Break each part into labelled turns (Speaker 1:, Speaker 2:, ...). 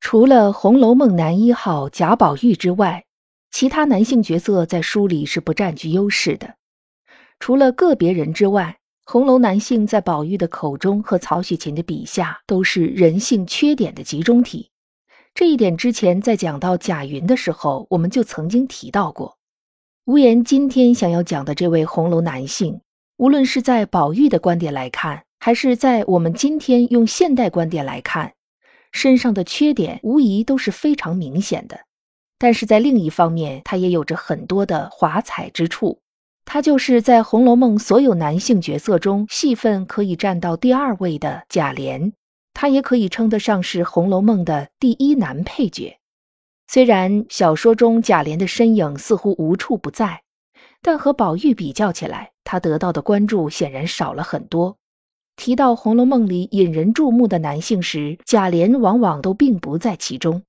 Speaker 1: 除了《红楼梦》男一号贾宝玉之外，其他男性角色在书里是不占据优势的。除了个别人之外，红楼男性在宝玉的口中和曹雪芹的笔下都是人性缺点的集中体。这一点之前在讲到贾云的时候，我们就曾经提到过。无言今天想要讲的这位红楼男性，无论是在宝玉的观点来看，还是在我们今天用现代观点来看。身上的缺点无疑都是非常明显的，但是在另一方面，他也有着很多的华彩之处。他就是在《红楼梦》所有男性角色中戏份可以占到第二位的贾琏，他也可以称得上是《红楼梦》的第一男配角。虽然小说中贾琏的身影似乎无处不在，但和宝玉比较起来，他得到的关注显然少了很多。提到《红楼梦》里引人注目的男性时，贾琏往往都并不在其中。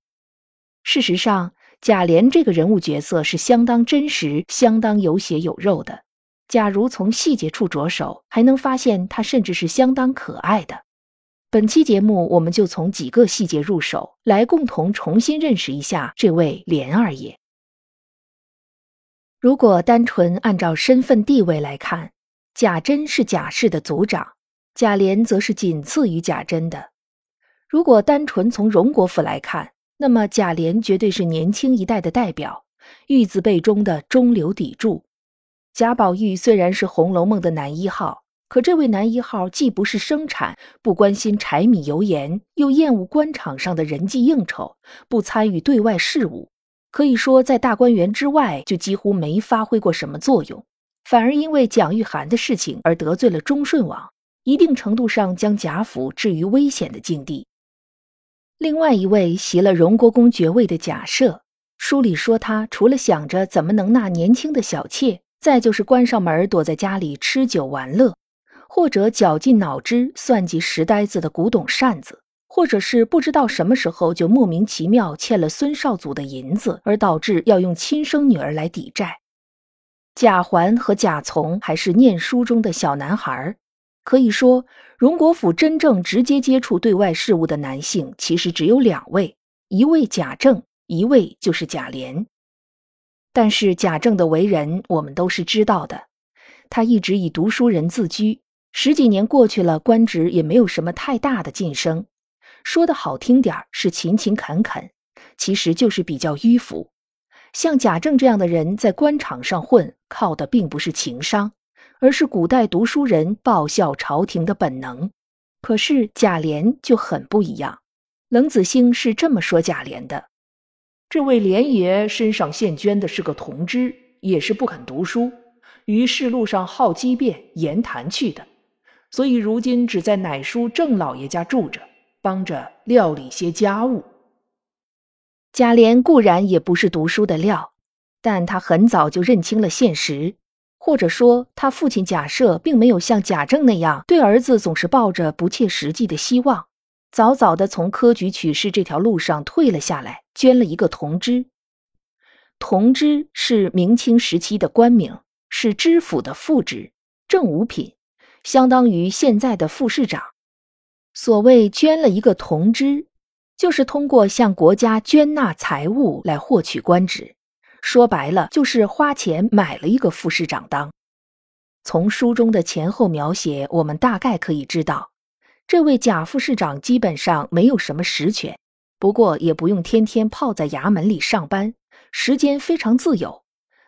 Speaker 1: 事实上，贾琏这个人物角色是相当真实、相当有血有肉的。假如从细节处着手，还能发现他甚至是相当可爱的。本期节目，我们就从几个细节入手，来共同重新认识一下这位琏二爷。如果单纯按照身份地位来看，贾珍是贾氏的族长。贾琏则是仅次于贾珍的。如果单纯从荣国府来看，那么贾琏绝对是年轻一代的代表，玉字辈中的中流砥柱。贾宝玉虽然是《红楼梦》的男一号，可这位男一号既不是生产，不关心柴米油盐，又厌恶官场上的人际应酬，不参与对外事务，可以说在大观园之外就几乎没发挥过什么作用，反而因为蒋玉菡的事情而得罪了忠顺王。一定程度上将贾府置于危险的境地。另外一位袭了荣国公爵位的贾赦，书里说他除了想着怎么能纳年轻的小妾，再就是关上门躲在家里吃酒玩乐，或者绞尽脑汁算计石呆子的古董扇子，或者是不知道什么时候就莫名其妙欠了孙少祖的银子，而导致要用亲生女儿来抵债。贾环和贾从还是念书中的小男孩。可以说，荣国府真正直接接触对外事务的男性，其实只有两位，一位贾政，一位就是贾琏。但是贾政的为人，我们都是知道的，他一直以读书人自居，十几年过去了，官职也没有什么太大的晋升，说的好听点是勤勤恳恳，其实就是比较迂腐。像贾政这样的人，在官场上混，靠的并不是情商。而是古代读书人报效朝廷的本能，可是贾琏就很不一样。冷子兴是这么说贾琏的：这位琏爷身上现捐的是个铜枝，也是不肯读书，于是路上好机变言谈去的，所以如今只在乃叔郑老爷家住着，帮着料理些家务。贾琏固然也不是读书的料，但他很早就认清了现实。或者说，他父亲贾赦并没有像贾政那样对儿子总是抱着不切实际的希望，早早的从科举取士这条路上退了下来，捐了一个同知。同知是明清时期的官名，是知府的副职，正五品，相当于现在的副市长。所谓捐了一个同知，就是通过向国家捐纳财物来获取官职。说白了，就是花钱买了一个副市长当。从书中的前后描写，我们大概可以知道，这位贾副市长基本上没有什么实权，不过也不用天天泡在衙门里上班，时间非常自由。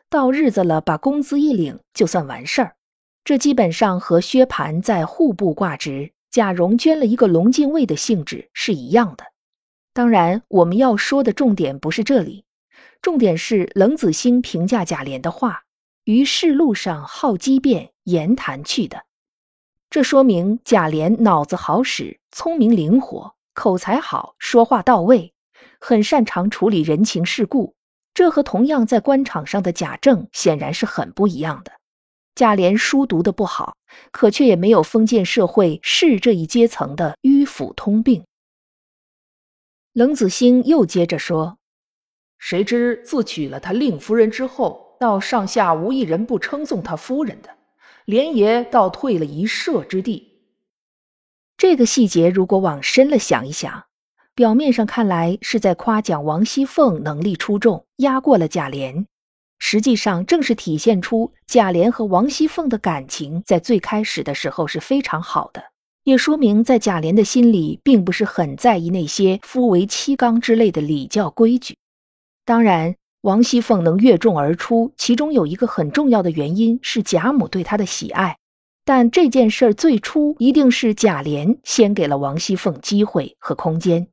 Speaker 1: 到日子了，把工资一领就算完事儿。这基本上和薛蟠在户部挂职，贾蓉捐了一个龙禁卫的性质是一样的。当然，我们要说的重点不是这里。重点是冷子兴评价贾琏的话：“于世路上好机变，言谈去的。”这说明贾琏脑子好使，聪明灵活，口才好，说话到位，很擅长处理人情世故。这和同样在官场上的贾政显然是很不一样的。贾琏书读的不好，可却也没有封建社会士这一阶层的迂腐通病。冷子兴又接着说：“
Speaker 2: 谁知自娶了他令夫人之后，到上下无一人不称颂他夫人的，连爷倒退了一舍之地。”
Speaker 1: 这个细节如果往深了想一想，表面上看来是在夸奖王熙凤能力出众，压过了贾琏。实际上，正是体现出贾琏和王熙凤的感情在最开始的时候是非常好的，也说明在贾琏的心里并不是很在意那些夫为妻纲之类的礼教规矩。当然，王熙凤能越众而出，其中有一个很重要的原因是贾母对她的喜爱。但这件事儿最初一定是贾琏先给了王熙凤机会和空间。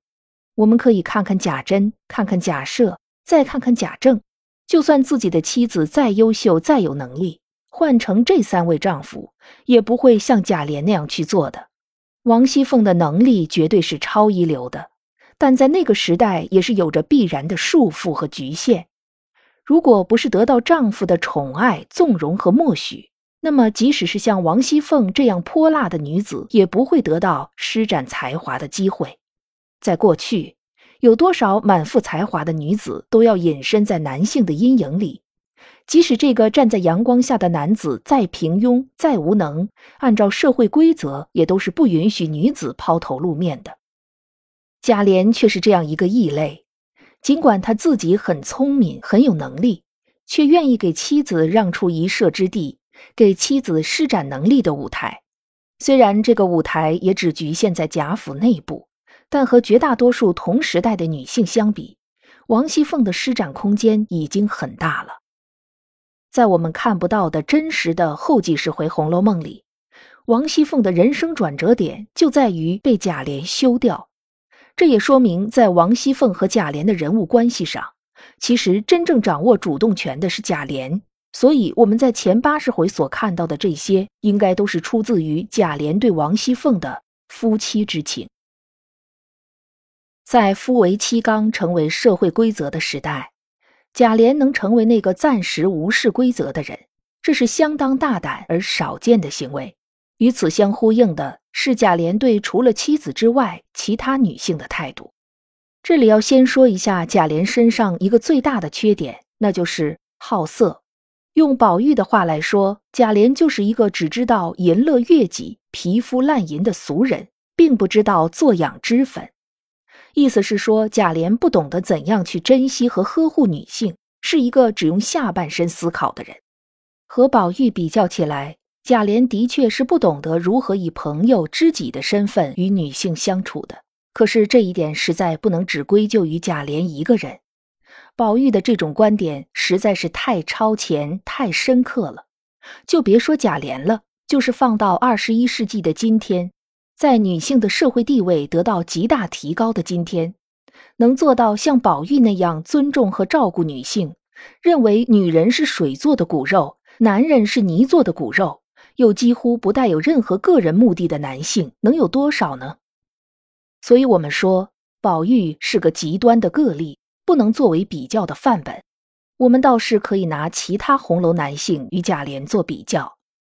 Speaker 1: 我们可以看看贾珍，看看贾赦，再看看贾政。就算自己的妻子再优秀、再有能力，换成这三位丈夫，也不会像贾琏那样去做的。王熙凤的能力绝对是超一流的，但在那个时代也是有着必然的束缚和局限。如果不是得到丈夫的宠爱、纵容和默许，那么即使是像王熙凤这样泼辣的女子，也不会得到施展才华的机会。在过去。有多少满腹才华的女子都要隐身在男性的阴影里，即使这个站在阳光下的男子再平庸、再无能，按照社会规则也都是不允许女子抛头露面的。贾琏却是这样一个异类，尽管他自己很聪明、很有能力，却愿意给妻子让出一射之地，给妻子施展能力的舞台。虽然这个舞台也只局限在贾府内部。但和绝大多数同时代的女性相比，王熙凤的施展空间已经很大了。在我们看不到的真实的后几十回《红楼梦》里，王熙凤的人生转折点就在于被贾琏休掉。这也说明，在王熙凤和贾琏的人物关系上，其实真正掌握主动权的是贾琏。所以我们在前八十回所看到的这些，应该都是出自于贾琏对王熙凤的夫妻之情。在夫为妻纲成为社会规则的时代，贾琏能成为那个暂时无视规则的人，这是相当大胆而少见的行为。与此相呼应的是贾琏对除了妻子之外其他女性的态度。这里要先说一下贾琏身上一个最大的缺点，那就是好色。用宝玉的话来说，贾琏就是一个只知道淫乐悦己、皮肤烂淫的俗人，并不知道做养脂粉。意思是说，贾琏不懂得怎样去珍惜和呵护女性，是一个只用下半身思考的人。和宝玉比较起来，贾琏的确是不懂得如何以朋友、知己的身份与女性相处的。可是这一点实在不能只归咎于贾琏一个人。宝玉的这种观点实在是太超前、太深刻了。就别说贾琏了，就是放到二十一世纪的今天。在女性的社会地位得到极大提高的今天，能做到像宝玉那样尊重和照顾女性，认为女人是水做的骨肉，男人是泥做的骨肉，又几乎不带有任何个人目的的男性，能有多少呢？所以，我们说宝玉是个极端的个例，不能作为比较的范本。我们倒是可以拿其他红楼男性与贾琏做比较，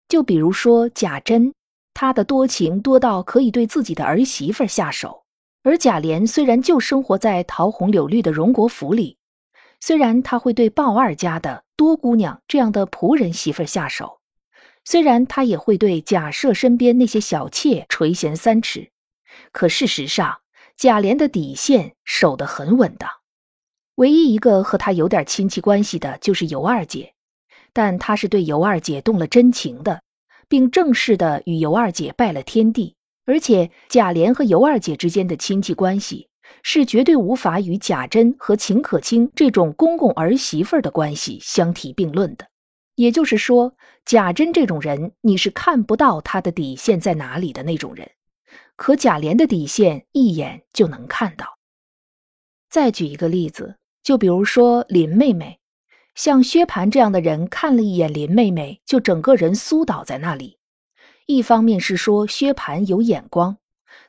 Speaker 1: 就比如说贾珍。他的多情多到可以对自己的儿媳妇下手，而贾琏虽然就生活在桃红柳绿的荣国府里，虽然他会对鲍二家的多姑娘这样的仆人媳妇下手，虽然他也会对贾赦身边那些小妾垂涎三尺，可事实上，贾琏的底线守得很稳当。唯一一个和他有点亲戚关系的就是尤二姐，但他是对尤二姐动了真情的。并正式的与尤二姐拜了天地，而且贾琏和尤二姐之间的亲戚关系是绝对无法与贾珍和秦可卿这种公公儿媳妇的关系相提并论的。也就是说，贾珍这种人你是看不到他的底线在哪里的那种人，可贾琏的底线一眼就能看到。再举一个例子，就比如说林妹妹。像薛蟠这样的人看了一眼林妹妹，就整个人酥倒在那里。一方面是说薛蟠有眼光，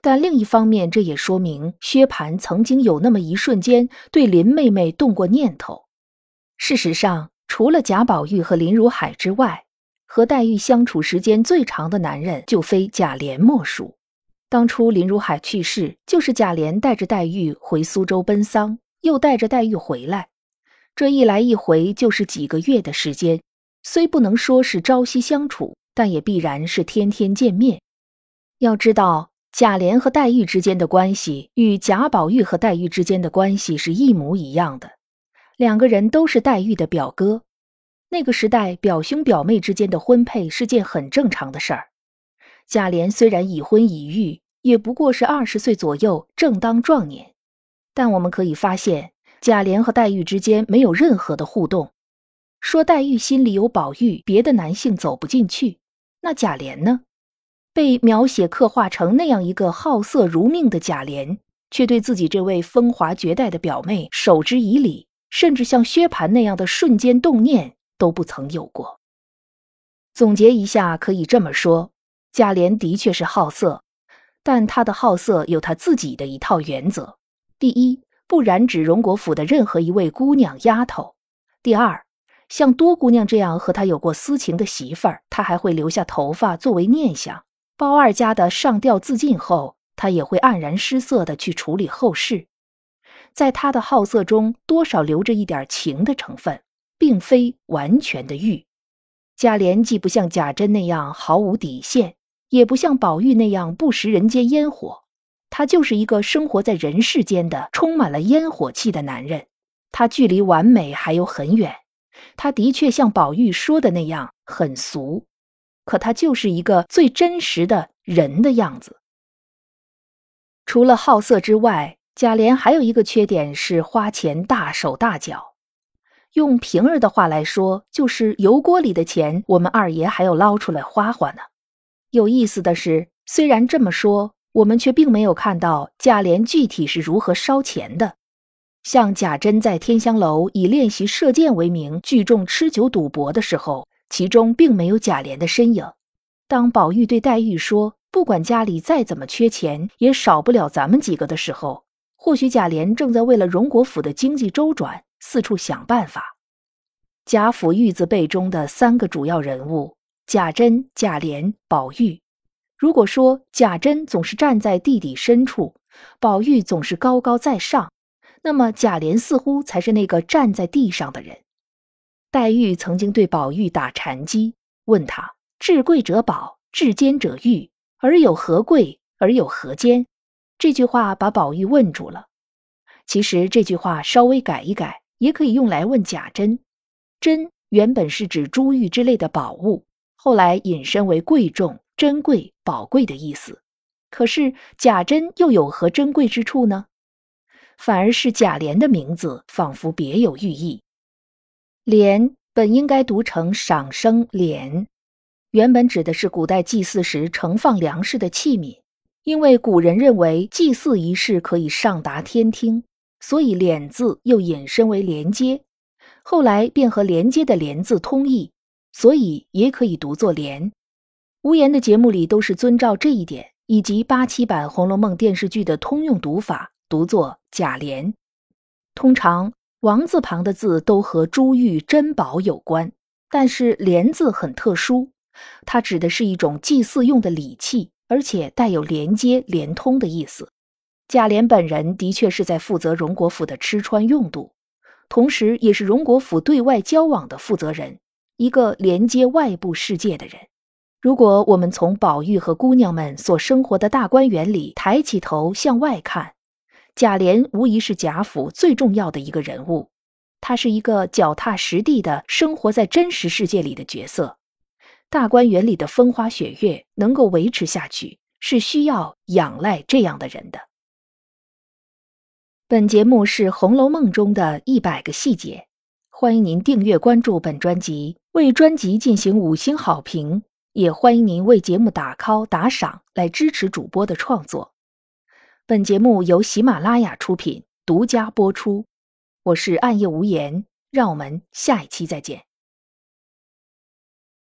Speaker 1: 但另一方面，这也说明薛蟠曾经有那么一瞬间对林妹妹动过念头。事实上，除了贾宝玉和林如海之外，和黛玉相处时间最长的男人就非贾琏莫属。当初林如海去世，就是贾琏带着黛玉回苏州奔丧，又带着黛玉回来，这一来一回就是几个月的时间。虽不能说是朝夕相处，但也必然是天天见面。要知道。贾琏和黛玉之间的关系与贾宝玉和黛玉之间的关系是一模一样的，两个人都是黛玉的表哥。那个时代，表兄表妹之间的婚配是件很正常的事儿。贾琏虽然已婚已育，也不过是二十岁左右，正当壮年。但我们可以发现，贾琏和黛玉之间没有任何的互动。说黛玉心里有宝玉，别的男性走不进去，那贾琏呢？被描写刻画成那样一个好色如命的贾琏，却对自己这位风华绝代的表妹守之以礼，甚至像薛蟠那样的瞬间动念都不曾有过。总结一下，可以这么说：贾琏的确是好色，但他的好色有他自己的一套原则：第一，不染指荣国府的任何一位姑娘丫头；第二，像多姑娘这样和他有过私情的媳妇儿，他还会留下头发作为念想。包二家的上吊自尽后，他也会黯然失色的去处理后事。在他的好色中，多少留着一点情的成分，并非完全的欲。贾琏既不像贾珍那样毫无底线，也不像宝玉那样不食人间烟火，他就是一个生活在人世间的充满了烟火气的男人。他距离完美还有很远，他的确像宝玉说的那样很俗。可他就是一个最真实的人的样子。除了好色之外，贾琏还有一个缺点是花钱大手大脚。用平儿的话来说，就是油锅里的钱，我们二爷还要捞出来花花呢。有意思的是，虽然这么说，我们却并没有看到贾琏具体是如何烧钱的。像贾珍在天香楼以练习射箭为名聚众吃酒赌博的时候。其中并没有贾琏的身影。当宝玉对黛玉说：“不管家里再怎么缺钱，也少不了咱们几个的时候，或许贾琏正在为了荣国府的经济周转，四处想办法。”贾府玉字辈中的三个主要人物贾珍、贾琏、宝玉，如果说贾珍总是站在地底深处，宝玉总是高高在上，那么贾琏似乎才是那个站在地上的人。黛玉曾经对宝玉打禅机，问他：“至贵者宝，至坚者玉，而有何贵，而有何坚？”这句话把宝玉问住了。其实这句话稍微改一改，也可以用来问贾珍。珍原本是指珠玉之类的宝物，后来引申为贵重、珍贵、宝贵的意思。可是贾珍又有何珍贵之处呢？反而是贾琏的名字仿佛别有寓意。琏本应该读成赏生琏，原本指的是古代祭祀时盛放粮食的器皿。因为古人认为祭祀仪式可以上达天听，所以敛字又引申为连接，后来便和连接的连字通义，所以也可以读作连。无言的节目里都是遵照这一点，以及八七版《红楼梦》电视剧的通用读法，读作贾琏。通常。王字旁的字都和珠玉珍宝有关，但是连字很特殊，它指的是一种祭祀用的礼器，而且带有连接、连通的意思。贾琏本人的确是在负责荣国府的吃穿用度，同时也是荣国府对外交往的负责人，一个连接外部世界的人。如果我们从宝玉和姑娘们所生活的大观园里抬起头向外看，贾琏无疑是贾府最重要的一个人物，他是一个脚踏实地的生活在真实世界里的角色。大观园里的风花雪月能够维持下去，是需要仰赖这样的人的。本节目是《红楼梦》中的一百个细节，欢迎您订阅关注本专辑，为专辑进行五星好评，也欢迎您为节目打 call 打赏来支持主播的创作。本节目由喜马拉雅出品，独家播出。我是暗夜无言，让我们下一期再见。